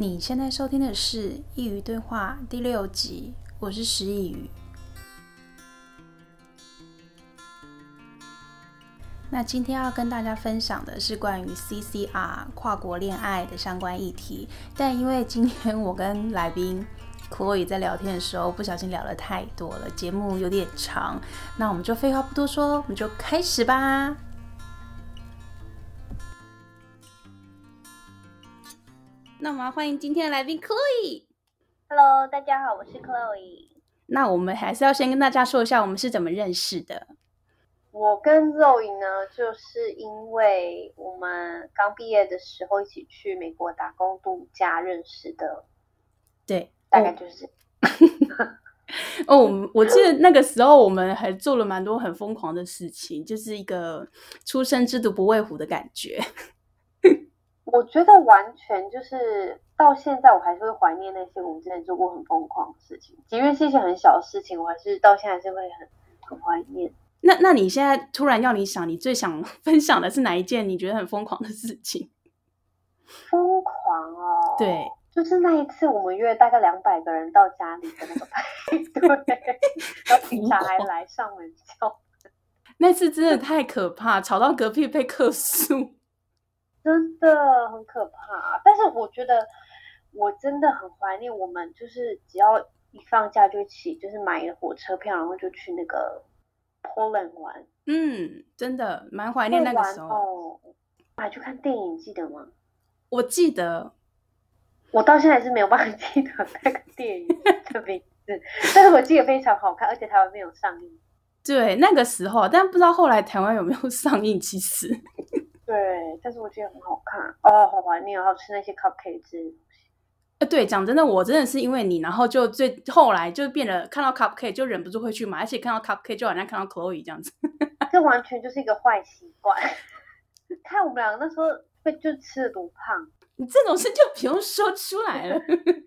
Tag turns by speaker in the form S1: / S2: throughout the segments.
S1: 你现在收听的是《佾萮对话》第六集，我是师佾萮。那今天要跟大家分享的是关于 CCR 跨国恋爱的相关议题，但因为今天我跟来宾 Chloe 在聊天的时候不小心聊了太多了，节目有点长，那我们就废话不多说，我们就开始吧。那我们要欢迎今天的来宾 Chloe。
S2: Hello，大家好，我是 Chloe。
S1: 那我们还是要先跟大家说一下，我们是怎么认识的。
S2: 我跟 Zoe 呢，就是因为我们刚毕业的时候一起去美国打工度假认识的。
S1: 对，
S2: 大概就是。
S1: 哦，我记得那个时候我们还做了蛮多很疯狂的事情，就是一个初生之犊不畏虎的感觉。
S2: 我觉得完全就是到现在，我还是会怀念那些我们之前做过很疯狂的事情，即便是一些很小的事情，我还是到现在还是会很很怀念。
S1: 那那你现在突然要你想，你最想 分享的是哪一件你觉得很疯狂的事情？
S2: 疯狂哦，
S1: 对，
S2: 就是那一次我们约大概两百个人到家里的那个派对，然后警察还来上门敲。
S1: 那次真的太可怕，吵到隔壁被客诉。
S2: 真的很可怕，但是我觉得我真的很怀念我们，就是只要一放假就起，就是买了火车票，然后就去那个 Poland 玩。
S1: 嗯，真的蛮怀念那个时候。
S2: 哦，还去看电影，记得吗？
S1: 我记得，
S2: 我到现在是没有办法记得那个电影的 名字，但是我记得非常好看，而且台湾没有上映。
S1: 对，那个时候，但不知道后来台湾有没有上映，其实。
S2: 对，但是我觉得很好看哦，好怀念，然后吃那些 cupcake 之类的东西。
S1: 呃，对，讲真的，我真的是因为你，然后就最后来就变得看到 cupcake 就忍不住会去买，而且看到 cupcake 就好像看到 Chloe 这样子。
S2: 这完全就是一个坏习惯。看我们两个那时候被就吃的多胖，
S1: 你这种事就不用说出来了。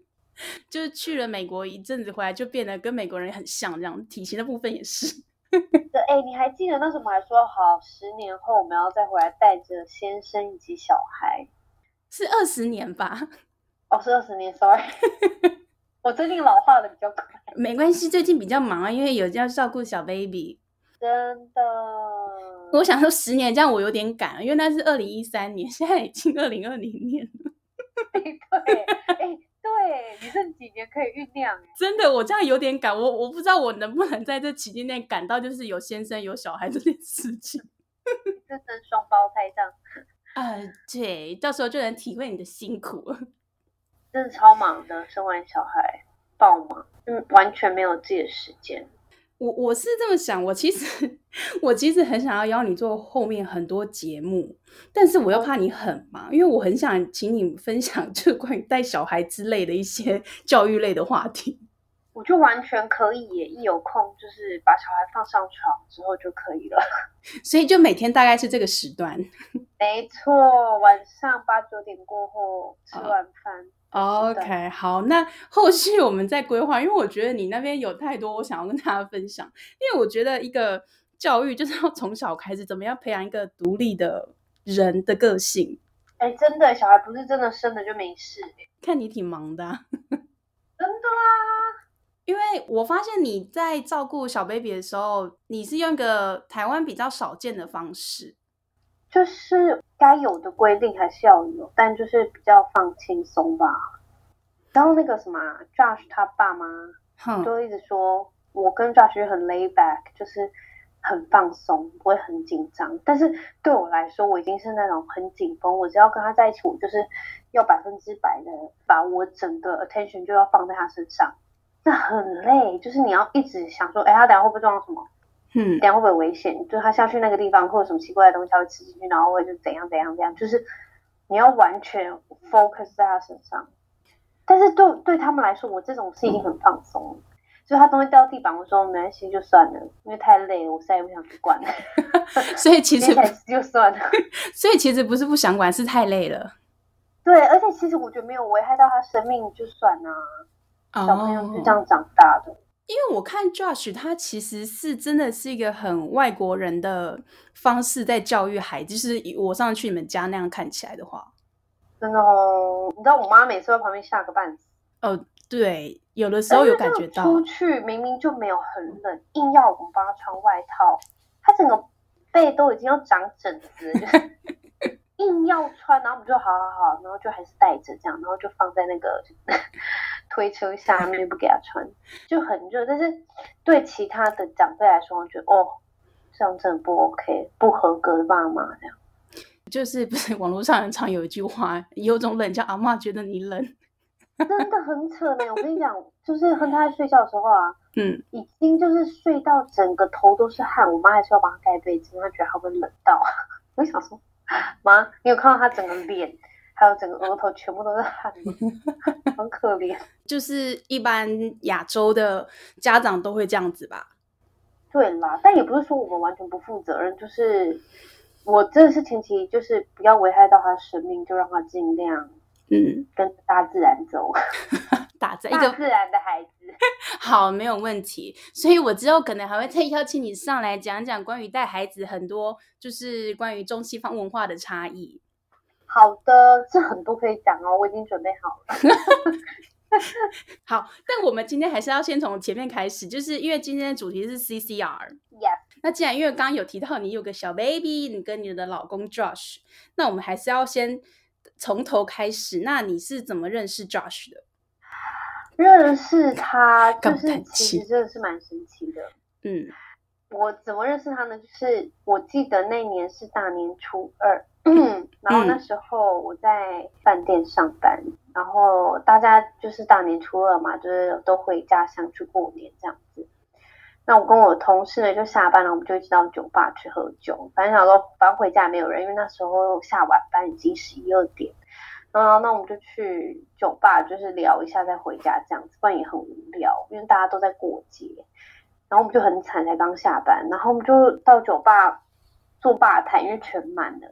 S1: 就是去了美国一阵子回来，就变得跟美国人很像，这样体型的部分也是。
S2: 对，哎，你还记得那时候我们还说好，十年后我们要再回来带着先生以及小孩，
S1: 是二十年吧？
S2: 哦，是二十年，sorry，我最近老化的比较快。
S1: 没关系，最近比较忙啊，因为有要照顾小 baby。
S2: 真的，
S1: 我想说十年这样我有点赶，因为那是二零一三年，现在已经二零二零年对，
S2: 哎。对，你剩几年可以酝酿？
S1: 真的，我这样有点赶，我我不知道我能不能在这期间内赶到，就是有先生有小孩这件事情。
S2: 这生双胞胎这样。
S1: 啊、呃，对，到时候就能体会你的辛苦了。
S2: 真的超忙的，生完小孩爆忙，嗯，完全没有自己的时间。
S1: 我我是这么想，我其实 我其实很想要邀你做后面很多节目，但是我又怕你很忙，因为我很想请你分享就 关于带小孩之类的一些 教育类的话题。
S2: 我就完全可以耶，一有空就是把小孩放上床之后就可以了。
S1: 所以就每天大概是这个时段。
S2: 没错，晚上八九点过后吃完饭。Oh.
S1: OK，好，那 后续我们再规划，因为我觉得你那边有太多我想要跟大家分享。因为我觉得一个教育就是要从小开始，怎么样培养一个独立的人的个性。
S2: 哎，真的，小孩不是真的生了就没事。
S1: 看你挺忙的啊。
S2: 真的啊，
S1: 因为我发现你在照顾小 baby 的时候，你是用一个台湾比较少见的方式。
S2: 就是该有的规定还是要有，但就是比较放轻松吧。然后那个什么 Josh 他爸妈就一直说，我跟 Josh 很 lay back，就是很放松，不会很紧张。但是对我来说，我已经是那种很紧绷，我只要跟他在一起，我就是要百分之百的把我整个 attention 就要放在他身上，那很累。就是你要一直想说，哎，他等下会不会撞到什么？嗯，这样会不会危险？就他下去那个地方，或者什么奇怪的东西，他会吃进去，然后会就怎样怎样怎样。就是你要完全 focus 在他身上。但是对对他们来说，我这种事已经很放松。所以他东西掉地板，我说没关系，就算了，因为太累了，我再也不想去管了。
S1: 所以其实
S2: 就算了。
S1: 所以其实不是不想管，是太累了。
S2: 对，而且其实我觉得没有危害到他生命，就算了。小朋友就这样长大的。
S1: 因为我看 Josh，他其实是真的是一个很外国人的方式在教育孩子，就是我上次去你们家那样看起来的话，
S2: 真的哦，你知道我妈每次在旁边吓个半死。
S1: 哦，对，有的时候有感觉到。
S2: 出去明明就没有很冷，硬要我们帮她穿外套，他整个背都已经要长疹子，就 是硬要穿，然后我们就好好好，然后就还是带着这样，然后就放在那个 推车下面不给他穿，就很热。但是对其他的长辈来说，我觉得哦，这样真的不 OK，不合格的爸妈这样。
S1: 就是不是网络上很常有一句话，有种冷叫阿妈觉得你冷，
S2: 真的很扯呢。我跟你讲，就是和他在睡觉的时候啊，嗯，已经就是睡到整个头都是汗，我妈还是要帮他盖被子，因为她觉得他会冷到。我就想说，妈，你有看到他整个脸，还有整个额头全部都是汗吗？很可怜。
S1: 就是一般亚洲的家长都会这样子吧？
S2: 对啦，但也不是说我们完全不负责任，就是。我真的是前期就是不要危害到他的生命，就让他尽量嗯跟大自然走，
S1: 打在
S2: 一个自然的孩子。
S1: 好，没有问题。所以我之后可能还会再邀请你上来讲讲关于带孩子很多，就是关于中西方文化的差异。
S2: 好的，这很多可以讲哦，我已经准备好了。
S1: 好，但我们今天还是要先从前面开始，就是因为今天的主题是 CCR。
S2: Yes.
S1: 那既然因为刚刚有提到你有个小 baby，你跟你的老公 Josh，那我们还是要先从头开始。那你是怎么认识 Josh 的？
S2: 认识他就是其实真的是蛮神奇的。嗯，我怎么认识他呢？就是我记得那年是大年初二，嗯，然后那时候我在饭店上班，嗯，然后大家就是大年初二嘛，就是都回家乡去过年这样子。那我跟我同事呢，就下班了，我们就一直到酒吧去喝酒。反正想说，反正回家也没有人，因为那时候下晚班已经十一二点。然后那我们就去酒吧，就是聊一下再回家这样子，不然也很无聊，因为大家都在过节。然后我们就很惨，才刚下班，然后我们就到酒吧坐吧台，因为全满了。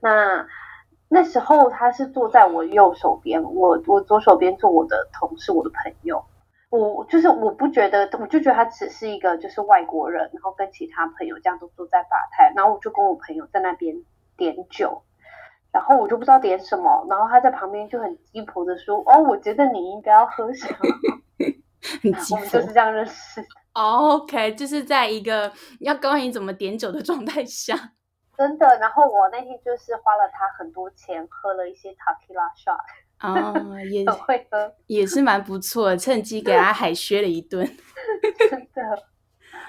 S2: 那那时候他是坐在我右手边，我我左手边坐我的同事，我的朋友。我就是我不觉得，我就觉得他只是一个就是外国人，然后跟其他朋友这样都坐在吧台，然后我就跟我朋友在那边点酒，然后我就不知道点什么，然后他在旁边就很鸡婆的说：“哦，我觉得你应该要喝什么。”我们就是这样认识的。
S1: OK，就是在一个要告诉你怎么点酒的状态下，
S2: 真的。然后我那天就是花了他很多钱，喝了一些 Tequila shot。
S1: 啊、哦，也会喝，也是蛮不错的，趁机给他海削了一顿，
S2: 真的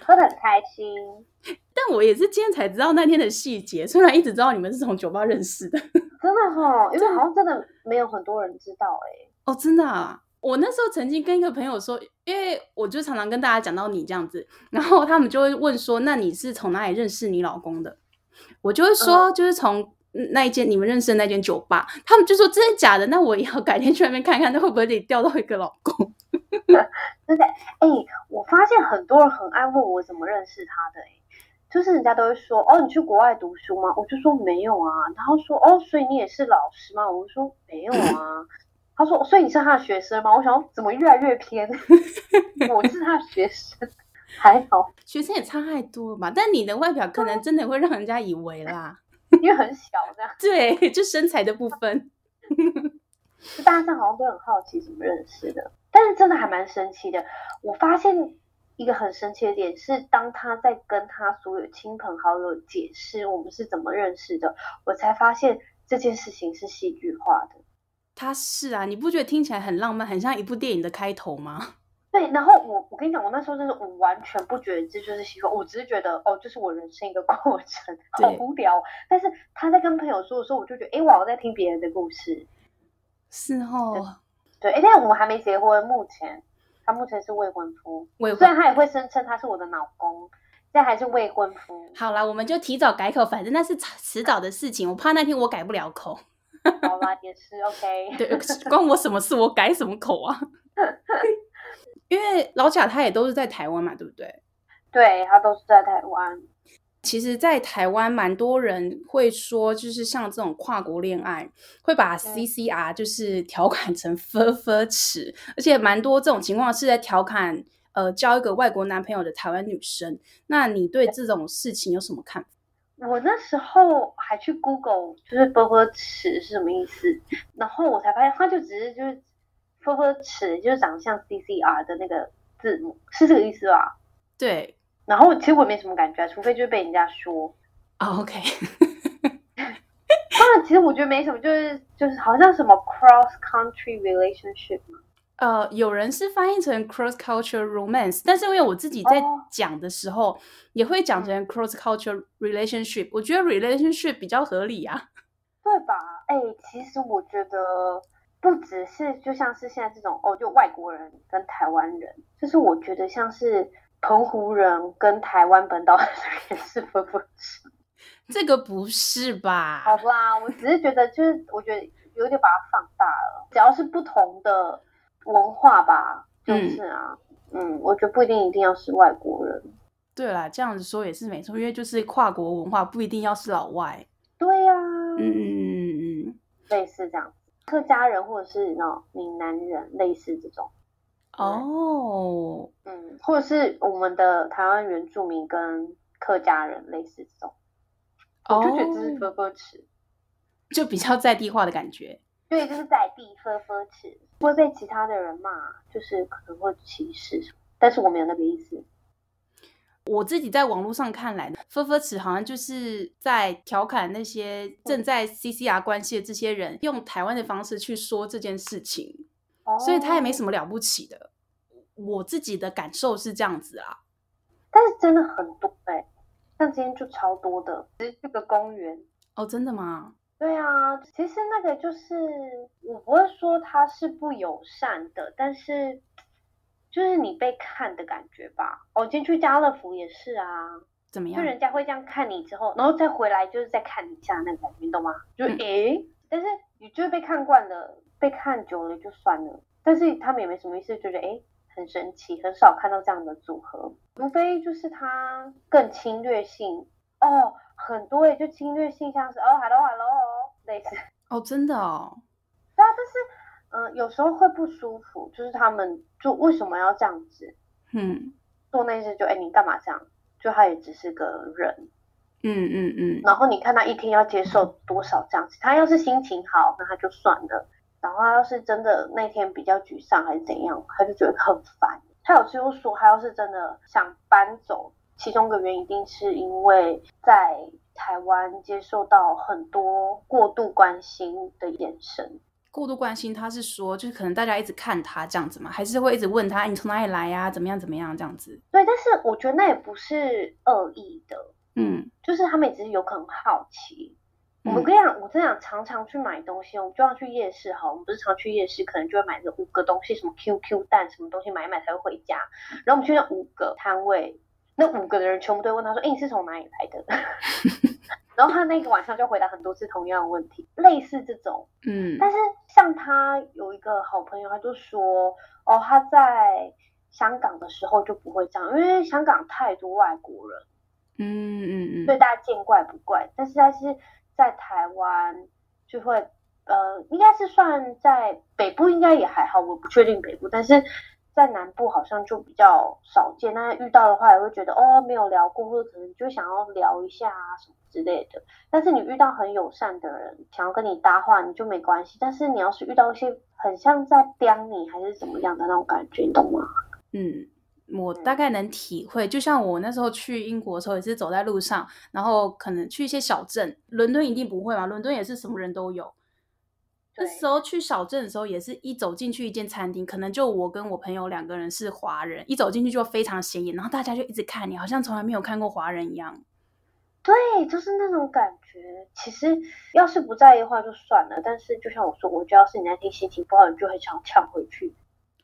S2: 喝的很开心。
S1: 但我也是今天才知道那天的细节，虽然一直知道你们是从酒吧认识的，
S2: 真的哈、哦，因为好像真的没有很多人知道哎、欸。
S1: 哦，真的啊！我那时候曾经跟一个朋友说，因为我就常常跟大家讲到你这样子，然后他们就会问说，那你是从哪里认识你老公的？我就会说，嗯、就是从。那一间你们认识的那间酒吧，他们就说真的假的？那我也要改天去那边看看，那会不会得钓到一个老公？
S2: 真的，哎、欸，我发现很多人很爱问我怎么认识他的、欸，哎，就是人家都会说，哦，你去国外读书吗？我就说没有啊，然后说，哦，所以你也是老师吗？我就说没有啊，他说，所以你是他的学生吗？我想怎么越来越偏？我是他的学生，还好，
S1: 学生也差太多了吧？但你的外表可能真的会让人家以为啦。
S2: 因为很小，这样
S1: 对，就身材的部分，
S2: 就 大家好像都很好奇怎么认识的，但是真的还蛮神奇的。我发现一个很神奇的点是，当他在跟他所有亲朋好友解释我们是怎么认识的，我才发现这件事情是戏剧化的。
S1: 他是啊，你不觉得听起来很浪漫，很像一部电影的开头吗？
S2: 对，然后我我跟你讲，我那时候真的我完全不觉得这就是喜欢，我只是觉得哦，这是我人生一个 过程，好无聊。但是他在跟朋友说的时候，我就觉得，哎，我好像在听别人的故事。
S1: 是哦，
S2: 对，哎，但我们还没结婚，目前他目前是未婚夫，未婚，虽然他也会声称他是我的老公，现在还是未婚夫。
S1: 好啦，我们就提早改口，反正那是迟早的事情，我怕那天我改不了口。
S2: 好啦，也是 OK。
S1: 对，关我什么事？我改什么口啊？因为老贾他也都是在台湾嘛，对不对？
S2: 对，他都是在台湾。
S1: 其实，在台湾蛮多人会说，就是像这种跨国恋爱，会把 CCR 就是调侃成 “ㄈㄈ 尺”，而且蛮多这种情况是在调侃呃交一个外国男朋友的台湾女生。那你对这种事情有什么看法？
S2: 我那时候还去 Google，就是“啵啵齿”是什么意思，然后我才发现，他就只是就是“啵啵齿”，就是长得像 CCR 的那个字母，是这个意思吧？
S1: 对。
S2: 然后其实我也没什么感觉，除非就是被人家说。
S1: Oh, OK。
S2: 当然，其实我觉得没什么，就是就是好像什么 cross country relationship。
S1: 呃，有人是翻译成 cross cultural romance，但是因为我自己在讲的时候，oh. 也会讲成 cross cultural relationship。我觉得 relationship 比较合理啊，
S2: 对吧？哎，其实我觉得不只是就像是现在这种哦，就外国人跟台湾人，就是我觉得像是澎湖人跟台湾本岛人也是分不清。
S1: 这个不是吧？
S2: 好吧，我只是觉得就是我觉得有点把它放大了，只要是不同的。文化吧，就是啊，嗯，嗯，我觉得不一定一定要是外国人。
S1: 对啦，这样子说也是没错，因为就是跨国文化不一定要是老外。
S2: 对呀、啊，
S1: 嗯嗯嗯嗯，
S2: 类似这样，客家人或者是那种闽南人，类似这种。
S1: 哦，
S2: 嗯，或者是我们的台湾原住民跟客家人类似这种，哦、我就觉得这是分分词，
S1: 就比较在地化的感觉。
S2: 对，就是在地分分词。会被其他的人骂，就是可能会歧视，但是我没有那个意思。
S1: 我自己在网络上看来，分分词好像就是在调侃那些正在 CCR 关系的这些人，用台湾的方式去说这件事情，哦、所以他也没什么了不起的。我自己的感受是这样子啊，
S2: 但是真的很多哎、欸，像今天就超多的，其实去个公园
S1: 哦，真的吗？
S2: 对啊，其实那个就是我不会说他是不友善的，但是就是你被看的感觉吧。我、哦、今天去家乐福也是啊，
S1: 怎么样？
S2: 就人家会这样看你之后，然后再回来就是再看你一下那个感觉，你懂吗？就诶、嗯，但是你就是被看惯了，被看久了就算了。但是他们也没什么意思，就觉得诶很神奇，很少看到这样的组合，除非就是他更侵略性哦。很多诶，就侵略性像是哦，hello hello，类似
S1: 哦，真的哦，
S2: 对啊，但是嗯、呃，有时候会不舒服，就是他们就为什么要这样子，
S1: 嗯，
S2: 做那些就哎，你干嘛这样？就他也只是个人，
S1: 嗯嗯嗯，
S2: 然后你看他一天要接受多少这样子，他要是心情好，那他就算了，然后他要是真的那天比较沮丧还是怎样，他就觉得很烦。他有时候说，他要是真的想搬走。其中一个原因一定是因为在台湾接受到很多过度关心的眼神。
S1: 过度关心，他是说，就是可能大家一直看他这样子嘛，还是会一直问他，你从哪里来呀、啊？怎么样怎么样这样子？
S2: 对，但是我觉得那也不是恶意的，
S1: 嗯，
S2: 就是他们也只是有可能好奇。嗯、我跟你讲，我真的常常去买东西，我们就要去夜市哈，我们不是常去夜市，可能就会买这五个东西，什么 QQ 蛋，什么东西买一买才会回家。然后我们去那五个摊位。那五个人全部都问他说：“哎、欸，你是从哪里来的？” 然后他那个晚上就回答很多次同样的问题，类似这种。
S1: 嗯，
S2: 但是像他有一个好朋友，他就说：“哦，他在香港的时候就不会这样，因为香港太多外国人。”
S1: 嗯嗯嗯，
S2: 所以大家见怪不怪。但是他是在台湾就会，呃，应该是算在北部，应该也还好，我不确定北部，但是。在南部好像就比较少见，那遇到的话也会觉得哦，没有聊过，或者可能就想要聊一下啊什么之类的。但是你遇到很友善的人，想要跟你搭话，你就没关系。但是你要是遇到一些很像在刁你还是怎么样的那种感觉，你懂吗？
S1: 嗯，我大概能体会。就像我那时候去英国的时候，也是走在路上，然后可能去一些小镇，伦敦一定不会嘛，伦敦也是什么人都有。那时候去小镇的时候，也是一走进去一间餐厅，可能就我跟我朋友两个人是华人，一走进去就非常显眼，然后大家就一直看你，好像从来没有看过华人一样。
S2: 对，就是那种感觉。其实要是不在意的话就算了，但是就像我说，我觉得要是你那天心情不好，你就很想呛回去。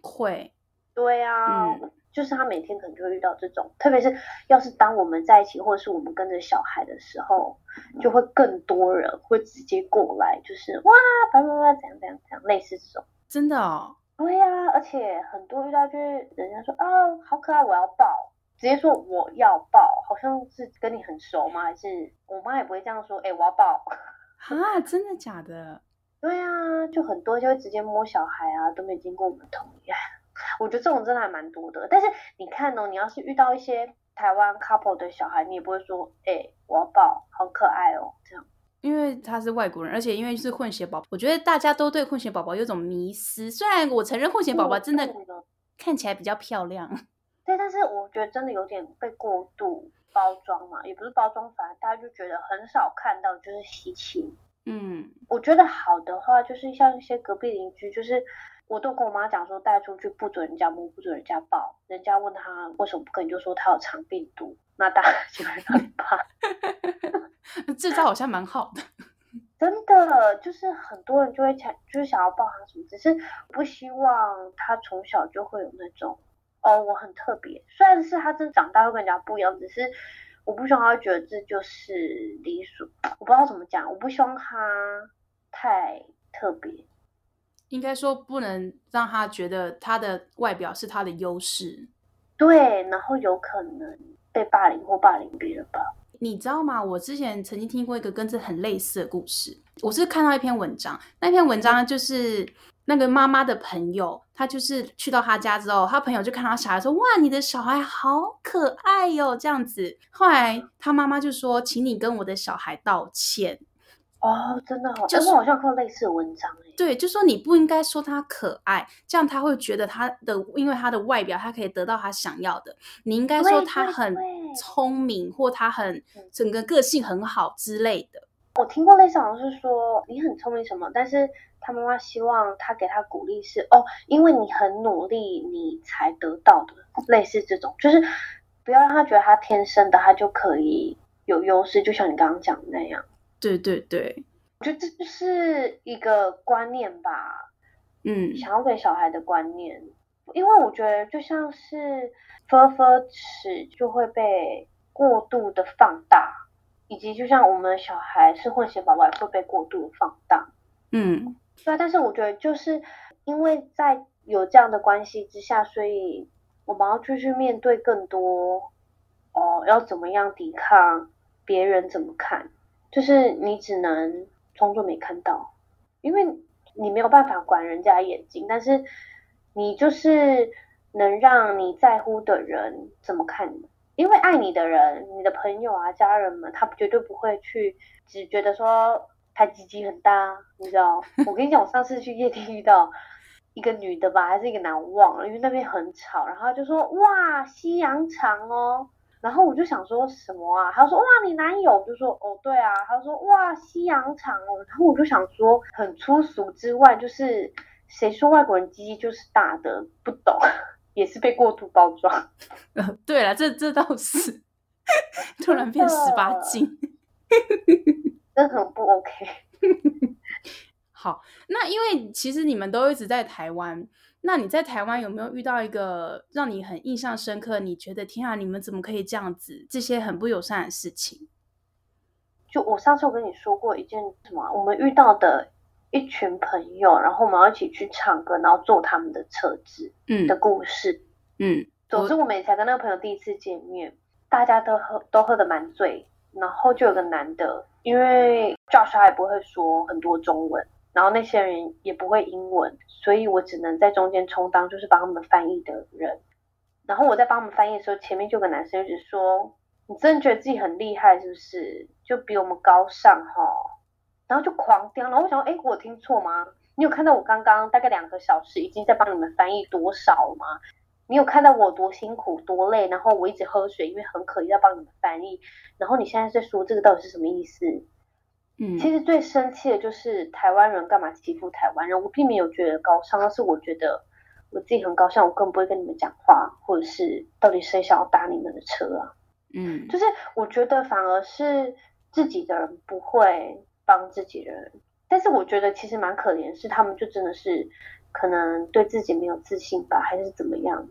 S1: 会。
S2: 对啊。嗯就是他每天可能就会遇到这种，特别是要是当我们在一起，或者是我们跟着小孩的时候，就会更多人会直接过来，就是哇，叭叭叭，怎样怎样怎样，类似这种。
S1: 真的哦？
S2: 对呀，而且很多遇到就是人家说啊，好可爱，我要抱，直接说我要抱，好像是跟你很熟吗？还是我妈也不会这样说，哎，我要抱。
S1: 啊，真的假的？
S2: 对呀，就很多就会直接摸小孩啊，都没经过我们同意。我觉得这种真的还蛮多的，但是你看哦，你要是遇到一些台湾 couple 的小孩，你也不会说，哎、欸，我要抱，好可爱哦，这样。
S1: 因为他是外国人，而且因为是混血宝宝，我觉得大家都对混血宝宝有种迷思。虽然我承认混血宝宝真的看起来比较漂亮，
S2: 对，但是我觉得真的有点被过度包装嘛，也不是包装，反正大家就觉得很少看到，就是稀奇。
S1: 嗯，
S2: 我觉得好的话，就是像一些隔壁邻居，就是我都跟我妈讲说，带出去不准人家摸，不准人家抱。人家问他为什么不可以，就说他有肠病毒，那大家 就会很怕。
S1: 这招好像蛮好的，
S2: 真的，就是很多人就会想，就是想要抱他什么，只是不希望他从小就会有那种哦，我很特别。虽然是他真长大会跟人家不一样，只是。我不希望他觉得这就是理所，我不知道怎么讲，我不希望他太特别，
S1: 应该说不能让他觉得他的外表是他的优势，
S2: 对，然后有可能被霸凌或霸凌别人吧。
S1: 你知道吗？我之前曾经听过一个跟这很类似的故事，我是看到一篇文章，那篇文章就是。那个妈妈的朋友，他就是去到他家之后，他朋友就看到小孩说：“哇，你的小孩好可爱哟！”这样子。后来他妈妈就说：“请你跟我的小孩道歉。”
S2: 哦，真的好，就是我好像看过类似的文章诶。
S1: 对，就说你不应该说他可爱，这样他会觉得他的因为他的外表，他可以得到他想要的。你应该说他很聪明，或他很整个个性很好之类的。
S2: 我听过类似，好像是说你很聪明什么，但是。他妈妈希望他给他鼓励是哦，因为你很努力，你才得到的，类似这种，就是不要让他觉得他天生的，他就可以有优势，就像你刚刚讲的那样。
S1: 对对对，
S2: 我觉得这就是一个观念吧，
S1: 嗯，
S2: 想要给小孩的观念，因为我觉得就像是分分齿就会被过度的放大，以及就像我们的小孩是混血宝宝会被过度的放大，
S1: 嗯。
S2: 对啊，但是我觉得就是因为在有这样的关系之下，所以我们要继续面对更多哦，要怎么样抵抗别人怎么看？就是你只能装作没看到，因为你没有办法管人家眼睛，但是你就是能让你在乎的人怎么看你，因为爱你的人，你的朋友啊、家人们，他绝对不会去只觉得说。他鸡鸡很大，你知道？我跟你讲，我上次去夜店遇到一个女的吧，还是一个男，忘了，因为那边很吵。然后他就说：“哇，西洋长哦。”然后我就想说什么啊？他说：“哇，你男友？”我就说：“哦，对啊。”他说：“哇，西洋长哦。”然后我就想说，很粗俗之外，就是谁说外国人鸡鸡就是大的？不懂，也是被过度包装。
S1: 呃，对了，这这倒是突然变十八禁。
S2: 这很不 OK。
S1: 好，那因为其实你们都一直在台湾，那你在台湾有没有遇到一个让你很印象深刻？你觉得天啊，你们怎么可以这样子？这些很不友善的事情。
S2: 就我上次我跟你说过一件什么？我们遇到的一群朋友，然后我们要一起去唱歌，然后坐他们的车子，嗯，的故事，
S1: 嗯。
S2: 总之，我们也才跟那个朋友第一次见面，大家都喝都喝的蛮醉，然后就有个男的。因为 Josh 他也不会说很多中文，然后那些人也不会英文，所以我只能在中间充当就是帮他们翻译的人。然后我在帮他们翻译的时候，前面就有个男生一直说：“你真的觉得自己很厉害是不是？就比我们高尚哈？”然后就狂叼。然后我想说：“哎，我听错吗？你有看到我刚刚大概两个小时已经在帮你们翻译多少吗？”你有看到我多辛苦多累，然后我一直喝水，因为很渴，要帮你们翻译。然后你现在在说这个到底是什么意思？
S1: 嗯，
S2: 其实最生气的就是台湾人干嘛欺负台湾人？我并没有觉得高尚，而是我觉得我自己很高尚，我更不会跟你们讲话，或者是到底谁想要搭你们的车啊？
S1: 嗯，
S2: 就是我觉得反而是自己的人不会帮自己的人，但是我觉得其实蛮可怜，是他们就真的是可能对自己没有自信吧，还是怎么样？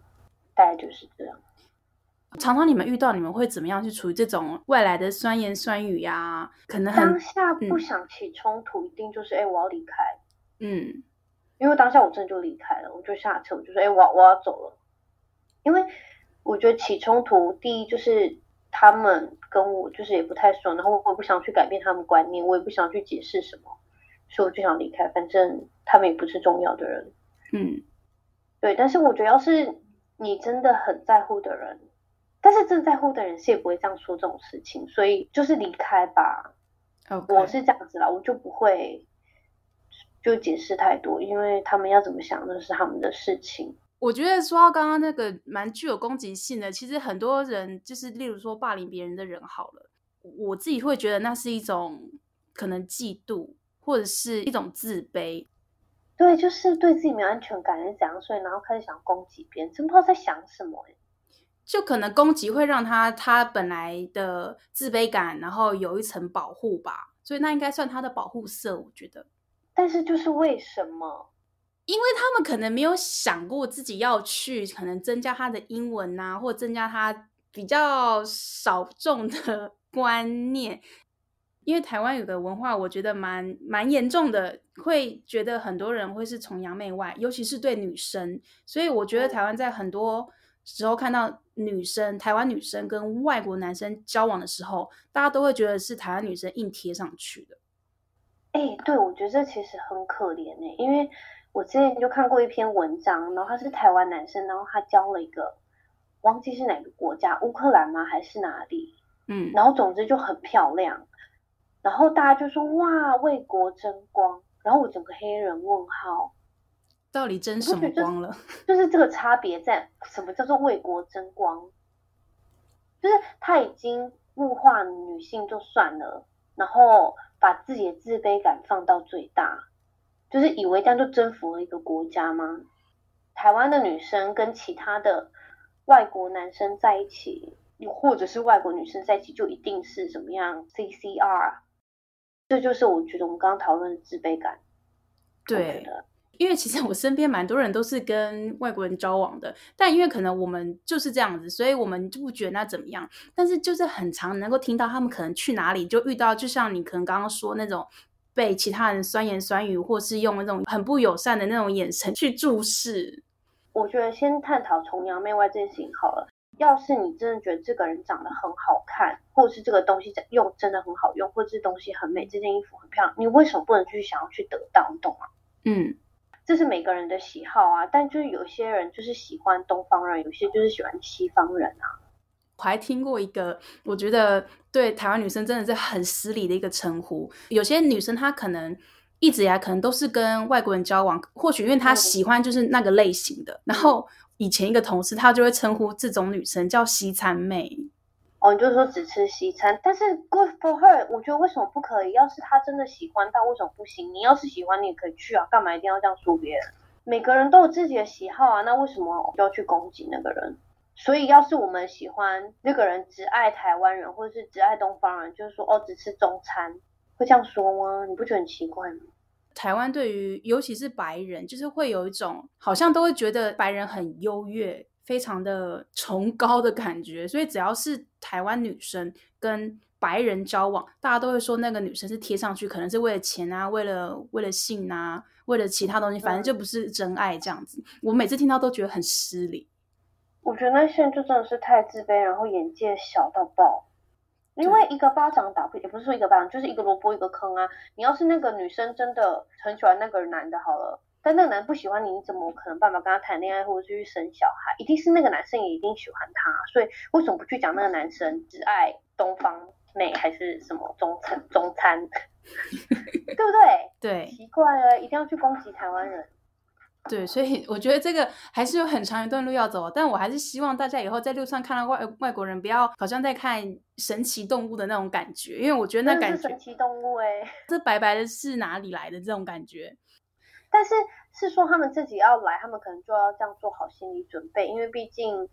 S2: 大概就是这样。
S1: 常常你们遇到，你们会怎么样去处理这种外来的酸言酸语呀、啊？可能
S2: 当下不想起冲突，嗯、一定就是哎、欸，我要离开。
S1: 嗯，
S2: 因为当下我真的就离开了，我就下车，我就说哎、欸，我我要走了。因为我觉得起冲突，第一就是他们跟我就是也不太熟，然后我也不想去改变他们观念，我也不想去解释什么，所以我就想离开。反正他们也不是重要的人。
S1: 嗯。
S2: 对，但是我觉得，要是你真的很在乎的人，但是正在乎的人是也不会这样说这种事情，所以就是离开吧。我是这样子啦，我就不会就解释太多，因为他们要怎么想那是他们的事情。
S1: 我觉得说到刚刚那个蛮具有攻击性的，其实很多人就是例如说霸凌别人的人好了，我自己会觉得那是一种可能嫉妒或者是一种自卑。
S2: 对，就是对自己没有安全感是怎样，所以然后开始想攻击别人，真不知道在想什么。
S1: 就可能攻击会让他他本来的自卑感，然后有一层保护吧，所以那应该算他的保护色，我觉得。
S2: 但是就是为什么？
S1: 因为他们可能没有想过自己要去可能增加他的英文啊，或增加他比较少众的 观念。因为台湾有个文化，我觉得蛮蛮严重的，会觉得很多人会是崇洋媚外，尤其是对女生。所以我觉得台湾在很多时候看到女生，台湾女生跟外国男生交往的时候，大家都会觉得是台湾女生硬贴上去的。
S2: 哎、欸，对，我觉得这其实很可怜哎、欸，因为我之前就看过一篇文章，然后他是台湾男生，然后他交了一个忘记是哪个国家，乌克兰吗？还是哪里？嗯，然后总之就很漂亮。然后大家就说哇，为国争光。然后我整个黑人问号，
S1: 到底争什么光了？
S2: 就，就是这个差别在什么叫做为国争光？就是他已经物化女性就算了，然后把自己的自卑感放到最大，就是以为这样就征服了一个国家吗？台湾的女生跟其他的外国男生在一起，或者是外国女生在一起，就一定是怎么样 CCR？这就是我觉得我们刚刚讨论的自卑感。
S1: 对，因为其实我身边蛮多人都是跟外国人交往的，但因为可能我们就是这样子，所以我们就不觉得那怎么样。但是就是很常能够听到他们可能去哪里就遇到，就像你可能刚刚说那种被其他人酸言酸语，或是用那种很不友善的那种眼神去注视。
S2: 我觉得先探讨崇洋媚外这件事情好了。要是你真的觉得这个人长得很好看，或者是这个东西用真的很好用，或者这东西很美，这件衣服很漂亮，你为什么不能去想要去得到？你懂吗？
S1: 嗯，
S2: 这是每个人的喜好啊，但就是有些人就是喜欢东方人，有些就是喜欢西方人啊。
S1: 我还听过一个，我觉得对台湾女生真的是很失礼的一个称呼。有些女生她可能一直以来可能都是跟外国人交往，或许因为她喜欢就是那个类型的，嗯、然后。以前一个同事，她就会称呼这种女生叫西餐妹。
S2: 你就说只吃西餐，但是 good for her，我觉得为什么不可以？要是他真的喜欢，但为什么不行？你要是喜欢，你也可以去啊，干嘛一定要这样说别人？每个人都有自己的喜好啊，那为什么就要去攻击那个人？所以，要是我们喜欢那个人只爱台湾人，或者是只爱东方人，就是说哦，只吃中餐，会这样说吗？你不觉得很奇怪吗？
S1: 台湾对于尤其是白人，就是会有一种好像都会觉得白人很优越、非常的崇高的感觉，所以只要是台湾女生跟白人交往，大家都会说那个女生是贴上去，可能是为了钱啊，为了为了性啊，为了其他东西，反正就不是真爱这样子。我每次听到都觉得很失礼。
S2: 我觉得那些人就真的是太自卑，然后眼界小到爆。因为一个巴掌打不，也不是说一个巴掌，就是一个萝卜一个坑啊。你要是那个女生真的很喜欢那个男的，好了，但那个男不喜欢你，你怎么可能办法跟他谈恋爱或者是去生小孩？一定是那个男生也一定喜欢他，所以为什么不去讲那个男生只爱东方美还是什么中餐中餐，对不对？
S1: 对，
S2: 奇怪了，一定要去攻击台湾人。
S1: 对，所以我觉得这个还是有很长一段路要走，但我还是希望大家以后在路上看到外外国人，不要好像在看神奇动物的那种感觉，因为我觉得那感觉
S2: 神奇动物哎、欸，
S1: 这白白的是哪里来的这种感觉？
S2: 但是是说他们自己要来，他们可能就要这样做好心理准备，因为毕竟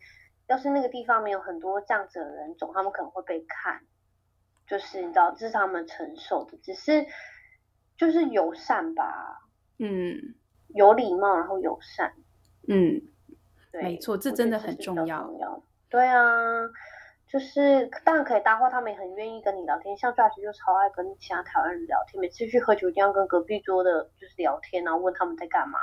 S2: 要是那个地方没有很多这样子的人种，他们可能会被看，就是你知道这是他们承受的，只是就是友善吧，
S1: 嗯。
S2: 有礼貌，然后友善，
S1: 嗯，对，没错，这真的很重要。重要，
S2: 对啊，就是当然可以搭话，他们也很愿意跟你聊天。像 Josh 就超爱跟其他台湾人聊天，每次去喝酒一定要跟隔壁桌的就是聊天，然后问他们在干嘛。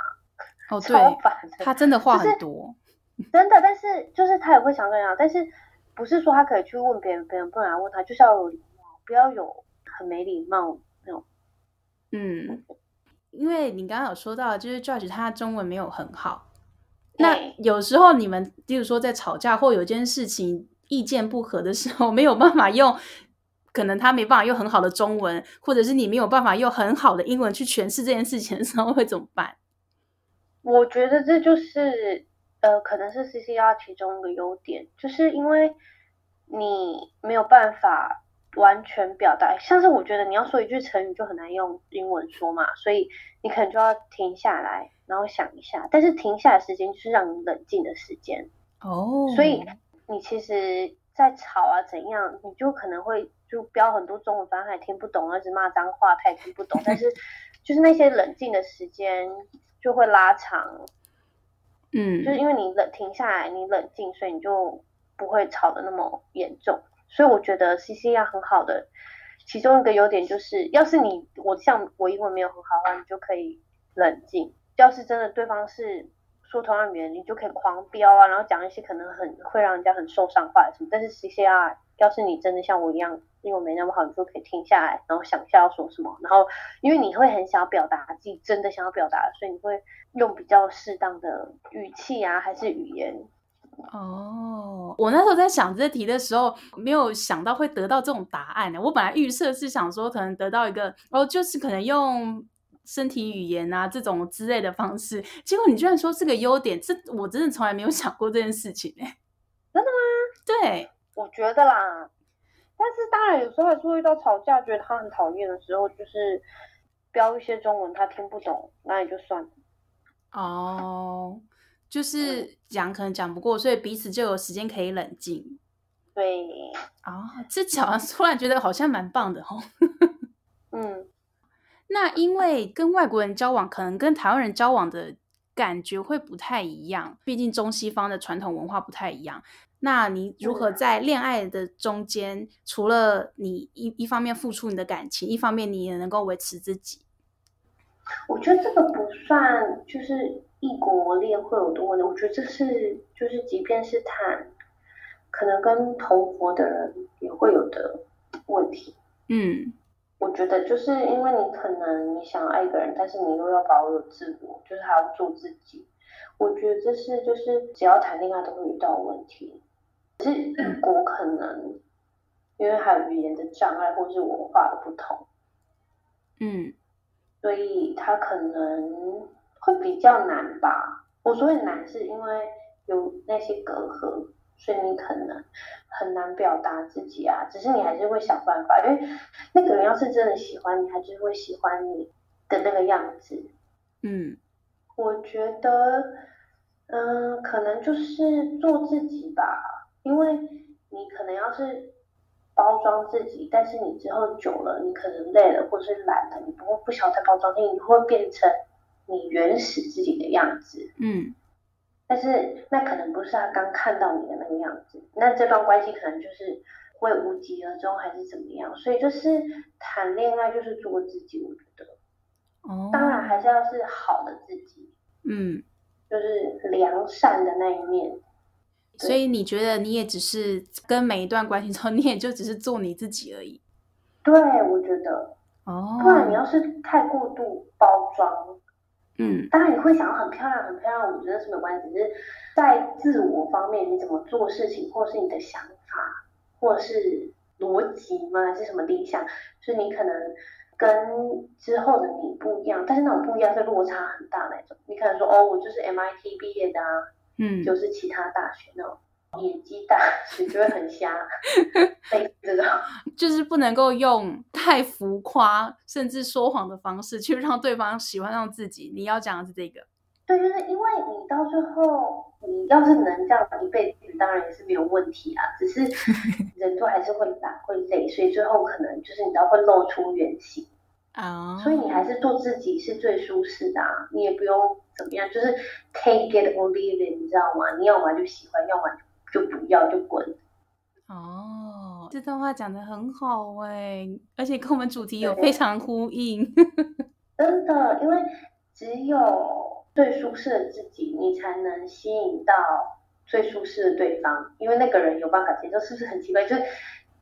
S1: 哦，对，超烦的，他真的话很多，
S2: 就是、真的。但是就是他也会想这样，但是不是说他可以去问别人，别人不能来问他，就是要有礼貌，不要有很没礼貌那种。
S1: 嗯。因为你刚刚有说到，就是 Josh 他中文没有很好，那有时候你们，比如说在吵架或有件事情意见不合的时候，没有办法用，可能他没办法用很好的中文，或者是你没有办法用很好的英文去诠释这件事情的时候，会怎么办？
S2: 我觉得这就是呃，可能是 CCR 其中一个优点，就是因为你没有办法完全表达，像是我觉得你要说一句成语就很难用英文说嘛，所以你可能就要停下来，然后想一下。但是停下来的时间就是让你冷静的时间哦，oh. 所以你其实，在吵啊怎样，你就可能会就标很多中文，反正他也听不懂，一直骂脏话，他也听不懂。但是 就是那些冷静的时间。就会拉长，嗯，就是因为你冷停下来，你冷静，所以你就不会吵得那么严重。所以我觉得 C C 要很好的，其中一个优点就是，要是你我像我英文没有很好的话，你就可以冷静。要是真的对方是说同样语言，你就可以狂飙啊，然后讲一些可能很会让人家很受伤的话什么。但是 CCR，要是你真的像我一样。因为我没那么好，你就可以停下来，然后想一下要说什么。然后，因为你会很想要表达自己真的想要表达，所以你会用比较适当的语气啊，还是语言。
S1: 哦，我那时候在想这题的时候，没有想到会得到这种答案呢。我本来预设是想说，可能得到一个哦，就是可能用身体语言啊这种之类的方式。结果你居然说是个优点，这我真的从来没有想过这件事情呢。
S2: 真的吗？
S1: 对，
S2: 我觉得啦。但是当然，有时候还是会遇到吵架，觉得他很讨厌的时候，就是标一些中文他听不懂，那也就算了。
S1: 哦，就是讲可能讲不过，所以彼此就有时间可以冷静。
S2: 对。
S1: 哦，这讲突然觉得好像蛮棒的哦。
S2: 嗯。
S1: 那因为跟外国人交往，可能跟台湾人交往的感觉会不太一样，毕竟中西方的传统文化不太一样。那你如何在恋爱的中间，嗯、除了你一一方面付出你的感情，一方面你也能够维持自己？
S2: 我觉得这个不算，就是异国恋会有的问题。我觉得这是，就是即便是谈，可能跟同国的人也会有的问题。嗯，我觉得就是因为你可能你想爱一个人，但是你又要保有自我，就是还要做自己。我觉得这是，就是只要谈恋爱都会遇到的问题。是异国可能，因为还有语言的障碍，或是文化的不同，嗯，所以他可能会比较难吧。我说的难，是因为有那些隔阂，所以你可能很难表达自己啊。只是你还是会想办法，因为那个人要是真的喜欢你，他就会喜欢你的那个样子。嗯，我觉得，嗯、呃，可能就是做自己吧。因为你可能要是包装自己，但是你之后久了，你可能累了或者是懒了，你不会不想再包装，你会变成你原始自己的样子。嗯。但是那可能不是他刚看到你的那个样子，那这段关系可能就是会无疾而终还是怎么样？所以就是谈恋爱就是做自己，我觉得。哦。当然还是要是好的自己。嗯。就是良善的那一面。
S1: 所以你觉得你也只是跟每一段关系中，你也就只是做你自己而已。
S2: 对，我觉得。哦。不然你要是太过度包装，嗯，当然你会想要很漂亮、很漂亮，我觉得是没关系。只是在自我方面，你怎么做事情，或是你的想法，或是逻辑吗？还是什么理想？就是你可能跟之后的你不一样，但是那种不一样是落差很大那种。你可能说，哦，我就是 MIT 毕业的啊。嗯，就是其他大学那种野鸡大 学就会很瞎，
S1: 就是不能够用太浮夸甚至说谎的方式去让对方喜欢上自己。你要讲的是这个？
S2: 对，就是因为你到最后，你要是能这样一辈子，当然也是没有问题啊。只是人都还是会懒会累，所以最后可能就是你知道会露出原形啊。Oh. 所以你还是做自己是最舒适的啊，你也不用。怎么样？就是 take it or leave it，你知道吗？你要么就喜欢，要么就不要就滚。
S1: 哦，这段话讲得很好哎，而且跟我们主题有非常呼应。
S2: 真的，因为只有最舒适的自己，你才能吸引到最舒适的对方。因为那个人有办法接受，是不是很奇怪？就是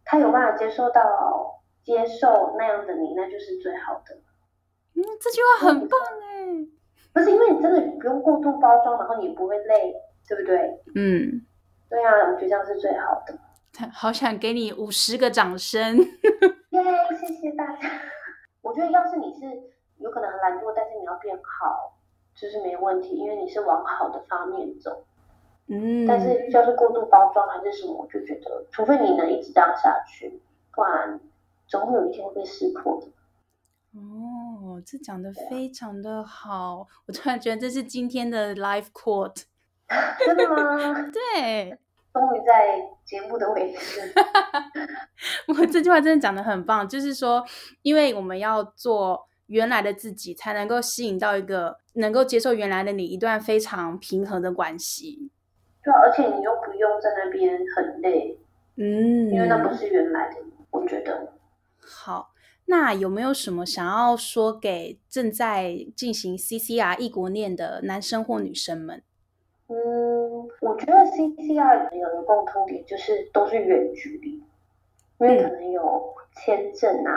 S2: 他有办法接受到接受那样的你，那就是最好的。
S1: 嗯，这句话很棒哎。
S2: 不是因为你真的不用过度包装，然后你也不会累，对不对？嗯，对啊，我觉得这样是最好的。
S1: 好想给你五十个掌声！
S2: 耶，谢谢大家。我觉得要是你是有可能很懒惰，但是你要变好，就是没问题，因为你是往好的方面走。
S1: 嗯。
S2: 但是要是过度包装还是什么，我就觉得，除非你能一直这样下去，不然总会有一天会被识破的。
S1: 哦，这讲的非常的好，我突然觉得这是今天的 life quote。
S2: 真的吗？
S1: 对。
S2: 终于在节目的尾声，
S1: 我这句话真的讲的很棒，就是说，因为我们要做原来的自己，才能够吸引到一个能够接受原来的你，一段非常平衡的关系。
S2: 对，而且你又不用在那边很累，
S1: 嗯，
S2: 因为那不是原来的你，我觉得。
S1: 好，那有没有什么想要说给正在进行 CCR 异国恋的男生或女生们？
S2: 嗯，我觉得 CCR 有个共通点，就是都是远距离，因为可能有签证啊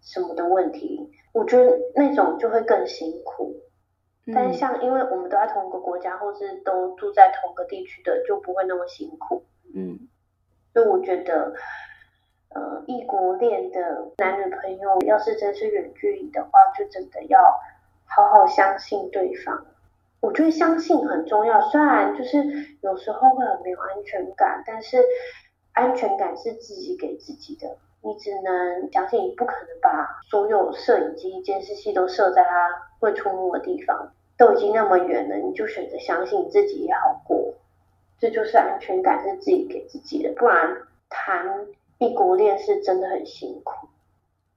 S2: 什么的问题，我觉得那种就会更辛苦。但是像因为我们都在同一个国家，或是都住在同个地区的，就不会那么辛苦。
S1: 嗯，
S2: 所以我觉得，呃，异国恋的男女朋友，要是真是远距离的话，就真的要好好相信对方。我觉得相信很重要，虽然就是有时候会很没有安全感，但是安全感是自己给自己的。你只能相信，你不可能把所有摄影机、监视器都设在他会出没的地方，都已经那么远了，你就选择相信自己也好过。这就是安全感是自己给自己的，不然谈异国恋是真的很辛苦。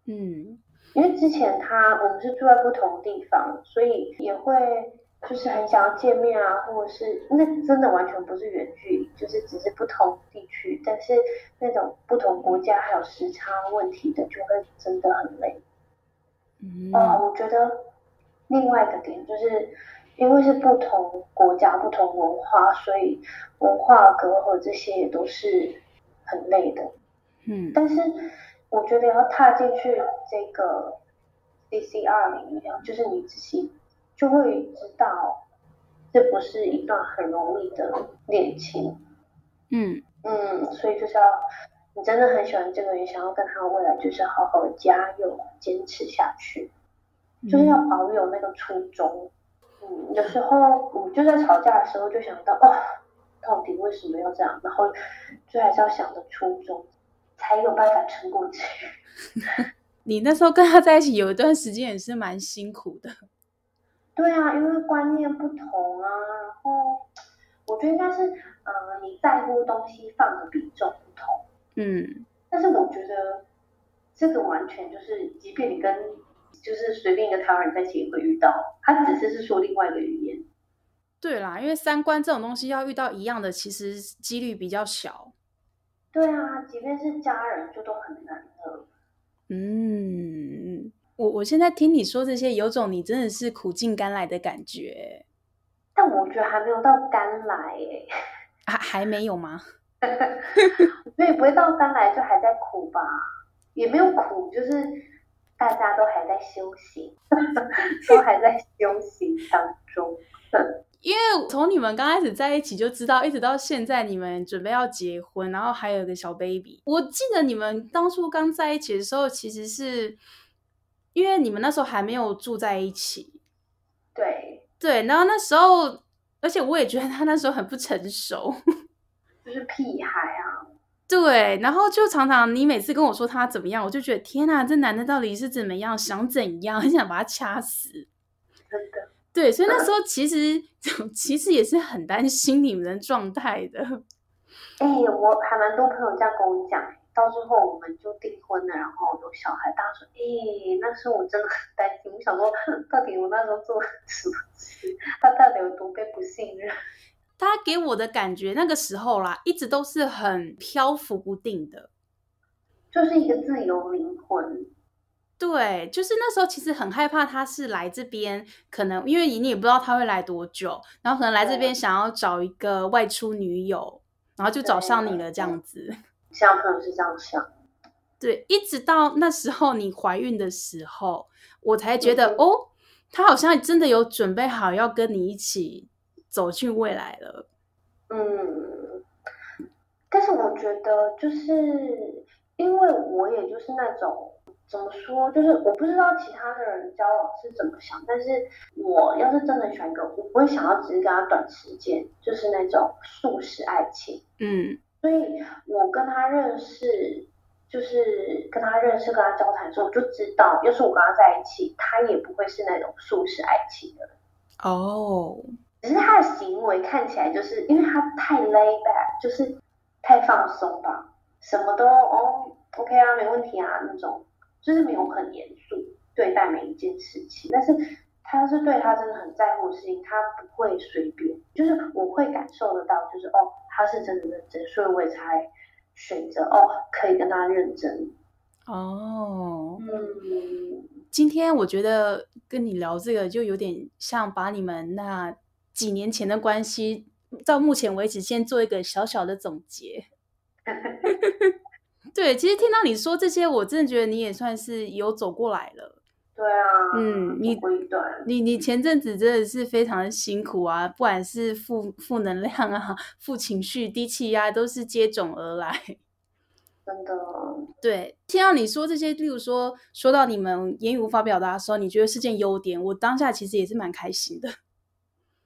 S1: 嗯，
S2: 因为之前他我们是住在不同地方，所以也会。就是很想要见面啊，或者是那真的完全不是远距离，就是只是不同地区，但是那种不同国家还有时差问题的，就会真的很累。
S1: 嗯，
S2: 哦，我觉得另外一个点就是，因为是不同国家、不同文化，所以文化隔阂这些也都是很累的。
S1: 嗯，
S2: 但是我觉得要踏进去这个 CCR 里面，就是你自己。就会知道，这不是一段很容易的恋情。
S1: 嗯
S2: 嗯，所以就是要你真的很喜欢这个人，想要跟他未来就是好好的加油，坚持下去，就是要保有那个初衷。嗯，有时候我就在吵架的时候就想到，哦，到底为什么要这样？然后就还是要想着初衷，才有办法撑过去。
S1: 你那时候跟他在一起有一段时间也是蛮辛苦的。
S2: 对啊，因为观念不同啊，然后我觉得应该是，呃，你在乎东西放的比重不同。
S1: 嗯。
S2: 但是我觉得这个完全就是，即便你跟就是随便一个台湾人在一起也会遇到，他只是是说另外一个语言。
S1: 对啦，因为三观这种东西要遇到一样的，其实几率比较小。
S2: 对啊，即便是家人就都很难的。
S1: 嗯。我我现在听你说这些，有种你真的是苦尽甘来的感觉。
S2: 但我觉得还没有到甘来耶。
S1: 还还没有吗？
S2: 所以不会到甘来，就还在苦吧？也没有苦，就是大家都还在修行，都还在修行当中。
S1: 因为从你们刚开始在一起就知道，一直到现在你们准备要结婚，然后还有一个小 baby。我记得你们当初刚在一起的时候，其实是。因为你们那时候还没有住在一起，
S2: 对
S1: 对，然后那时候，而且我也觉得他那时候很不成熟，
S2: 就是屁孩啊。
S1: 对，然后就常常你每次跟我说他怎么样，我就觉得天哪，这男的到底是怎么样，想怎样，很想把他掐死。
S2: 真的。
S1: 对，所以那时候其实 其实也是很担心你们的状态的。
S2: 哎，我还蛮多朋友这样跟我讲。到最后我们就订婚了，然后有小孩。大家说：“诶，那时候我真的很担心，我想说，到底我那时候做了什么事？他到底有多被不信任？”
S1: 他给我的感觉，那个时候啦，一直都是很漂浮不定的，
S2: 就是一个自由灵魂。
S1: 对，就是那时候其实很害怕，他是来这边，可能因为你也不知道他会来多久，然后可能来这边想要找一个外出女友，然后就找上你了这样子。
S2: 小朋友是这样想，
S1: 对，一直到那时候你怀孕的时候，我才觉得、嗯、哦，他好像真的有准备好要跟你一起走进未来了。
S2: 嗯，但是我觉得就是因为我也就是那种。怎么说？就是我不知道其他的人交往是怎么想，但是我要是真的喜欢一个，我不会想要只是跟他短时间，就是那种速食爱情。
S1: 嗯，
S2: 所以我跟他认识，就是跟他认识、跟他交谈的时候，我就知道，要是我跟他在一起，他也不会是那种素食爱情的人。
S1: 哦，
S2: 只是他的行为看起来就是因为他太 lay back，就是太放松吧，什么都哦 OK 啊，没问题啊那种。就是没有很严肃对待每一件事情，但是他要是对他真的很在乎的事情，他不会随便。就是我会感受得到，就是哦，他是真的认真，所以我也才选择哦，可以跟他认真。
S1: 哦，
S2: 嗯，
S1: 今天我觉得跟你聊这个，就有点像把你们那几年前的关系，到目前为止先做一个小小的总结。对，其实听到你说这些，我真的觉得你也算是有走过来了。
S2: 对啊，
S1: 嗯，你你你前阵子真的是非常的辛苦啊，不管是负负能量啊、负情绪、低气压，都是接踵而来。
S2: 真的。
S1: 对，听到你说这些，例如说说到你们言语无法表达的时候，你觉得是件优点，我当下其实也是蛮开心的。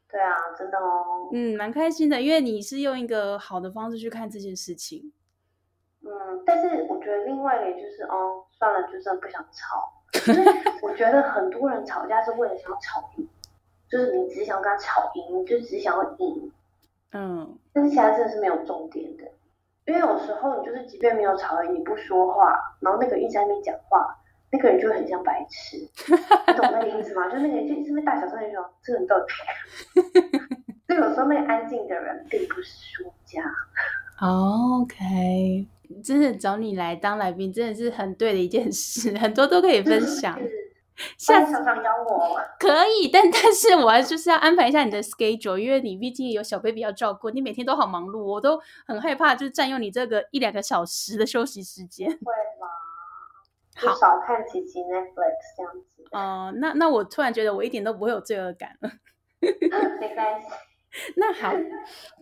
S2: 对啊，真的哦。
S1: 嗯，蛮开心的，因为你是用一个好的方式去看这件事情。
S2: 嗯，但是我觉得另外一个就是，哦，算了，就算不想吵。就是我觉得很多人吵架是为了想要吵赢，就是你只想要跟他吵赢，你就只想要赢。
S1: 嗯。
S2: 但是其他真的是没有重点的，因为有时候你就是即便没有吵赢，你不说话，然后那个人一直在那边讲话，那个人就会很像白痴。你懂那个意思吗？就那个人就一直在大小声的说：“这个人到底……” 所以有时候那个安静的人并不是输家。
S1: OK。真的找你来当来宾，真的是很对的一件事，很多都可以分享。
S2: 下次常常邀我
S1: 可以，但 但是我还就是要安排一下你的 schedule，因为你毕竟有小 baby 要照顾，你每天都好忙碌，我都很害怕，就是占用你这个一两个小时的休息时间。
S2: 会吗？好少看几集 Netflix 这样子。
S1: 哦、呃，那那我突然觉得我一点都不会有罪恶感了。
S2: 没关系。
S1: 那好，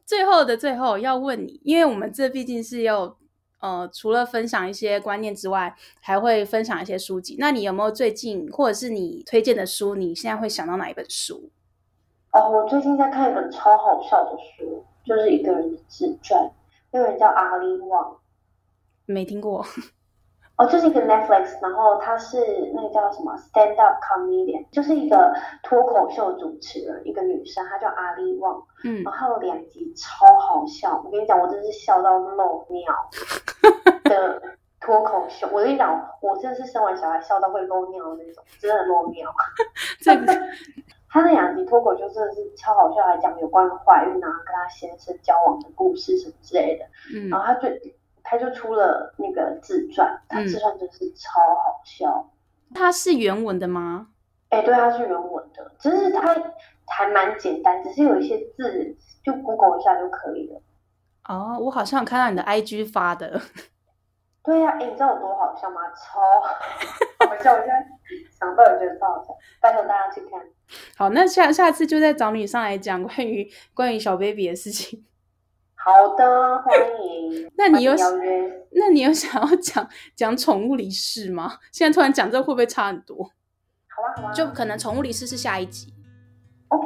S1: 最后的最后要问你，因为我们这毕竟是要。呃，除了分享一些观念之外，还会分享一些书籍。那你有没有最近或者是你推荐的书？你现在会想到哪一本书？
S2: 哦，我最近在看一本超好笑的书，就是一个人的自传，那个人叫阿里旺，
S1: 没听过。
S2: 哦，就是一个 Netflix，然后他是那个叫什么 Stand Up Comedian，就是一个脱口秀主持人，一个女生，她叫阿里旺，
S1: 嗯，
S2: 然后有两集超好笑，我跟你讲，我真是笑到漏尿 的脱口秀，我跟你讲，我真的是生完小孩笑到会漏尿的那种，真的漏尿。
S1: 这个，
S2: 他那两集脱口秀真的是超好笑，还讲有关于怀孕啊，跟他先生交往的故事什么之类的，
S1: 嗯，
S2: 然后他就。他就出了那个自传，他自传真是超好笑。
S1: 他、嗯、是原文的吗？
S2: 哎、欸，对，他是原文的，只是他还蛮简单，只是有一些字就 Google 一下就可以了。
S1: 哦，我好像有看到你的 IG 发的。
S2: 对呀、啊，哎、欸，你知道有多好笑吗？超好笑！我现在想到也觉得超好笑，拜托大家去看。
S1: 好，那下下次就再找你上来讲关于关于小 baby 的事情。
S2: 好的，欢迎。
S1: 那你有 那你有想要讲讲宠物离世吗？现在突然讲这会不会差很多？
S2: 好啊，好啊。
S1: 就可能宠物离世是下一集。
S2: OK。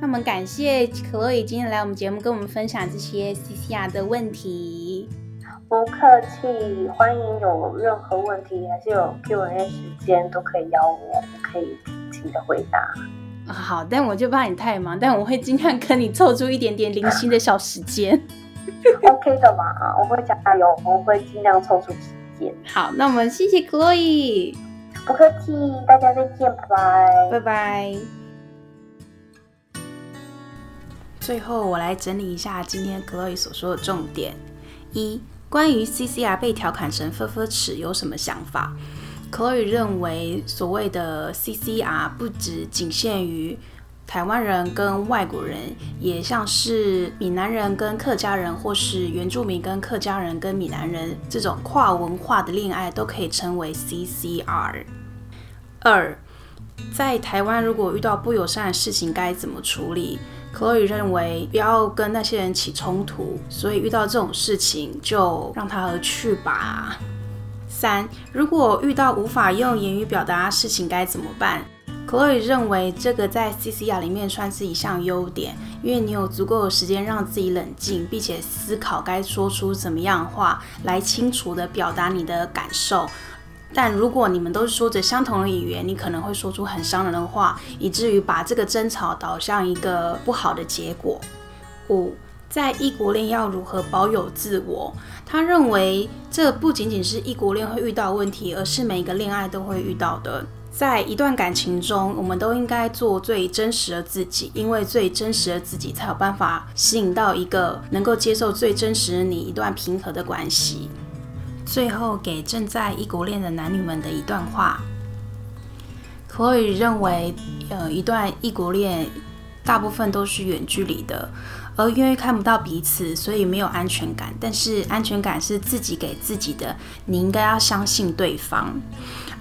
S1: 那么感谢 Chloe 今天来我们节目跟我们分享这些 CCR 的问题。
S2: 不客气，欢迎有任何问题还是有 Q&A 时间都可以邀我，我可以尽情的回答。
S1: 好，但我就怕你太忙，但我会尽量跟你凑出一点点零星的小时间。
S2: OK 的嘛，我会加油，我会尽量抽出时间。
S1: 好，那我们谢谢 Chloe，
S2: 不客气，大家再见，拜拜，
S1: 拜拜。最后，我来整理一下今天 Chloe 所说的重点：一、关于 CCR 被调侃成“分分尺”有什么想法？Chloe 认为，所谓的 CCR 不只仅限于台湾人跟外国人，也像是闽南人跟客家人，或是原住民跟客家人跟闽南人这种跨文化的恋爱都可以称为 CCR。二，在台湾如果遇到不友善的事情该怎么处理？Chloe 认为不要跟那些人起冲突，所以遇到这种事情就让他而去吧。三，如果遇到无法用言语表达事情该怎么办？Chloe 认为这个在 CCR 里面算是一项优点，因为你有足够的时间让自己冷静，并且思考该说出怎么样话来清楚地表达你的感受。但如果你们都是说着相同的语言，你可能会说出很伤人的话，以至于把这个争吵导向一个不好的结果。五，在异国恋要如何保有自我？他认为这不仅仅是异国恋会遇到问题，而是每一个恋爱都会遇到的。在一段感情中，我们都应该做最真实的自己，因为最真实的自己才有办法吸引到一个能够接受最真实的你，一段平和的关系。最后给正在异国恋的男女们的一段话：Chloe 认为，呃，一段异国恋大部分都是远距离的，而因为看不到彼此，所以没有安全感。但是安全感是自己给自己的，你应该要相信对方。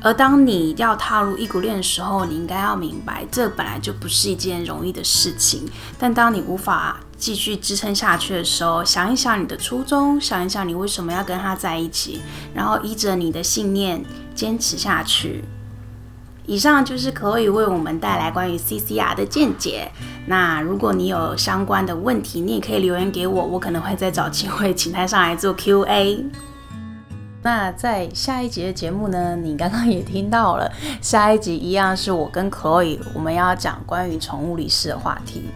S1: 而当你要踏入异国恋的时候，你应该要明白，这本来就不是一件容易的事情。但当你无法继续支撑下去的时候，想一想你的初衷，想一想你为什么要跟他在一起，然后依着你的信念坚持下去。以上就是可以为我们带来关于 CCR 的见解。那如果你有相关的问题，你也可以留言给我，我可能会再找机会请他上来做 QA。那在下一集的节目呢，你刚刚也听到了，下一集一样是我跟 Chloe 我们要讲关于宠物离世的话题，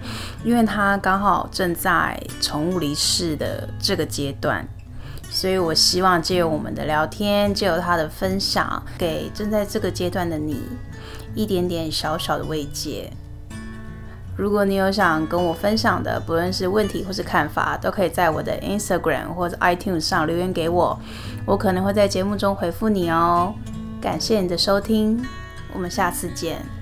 S1: 因为他刚好正在宠物离世的这个阶段，所以我希望借由我们的聊天，借由他的分享，给正在这个阶段的你一点点小小的慰藉。如果你有想跟我分享的，不论是问题或是看法，都可以在我的 Instagram 或者 iTunes 上留言给我，我可能会在节目中回复你哦。感谢你的收听，我们下次见。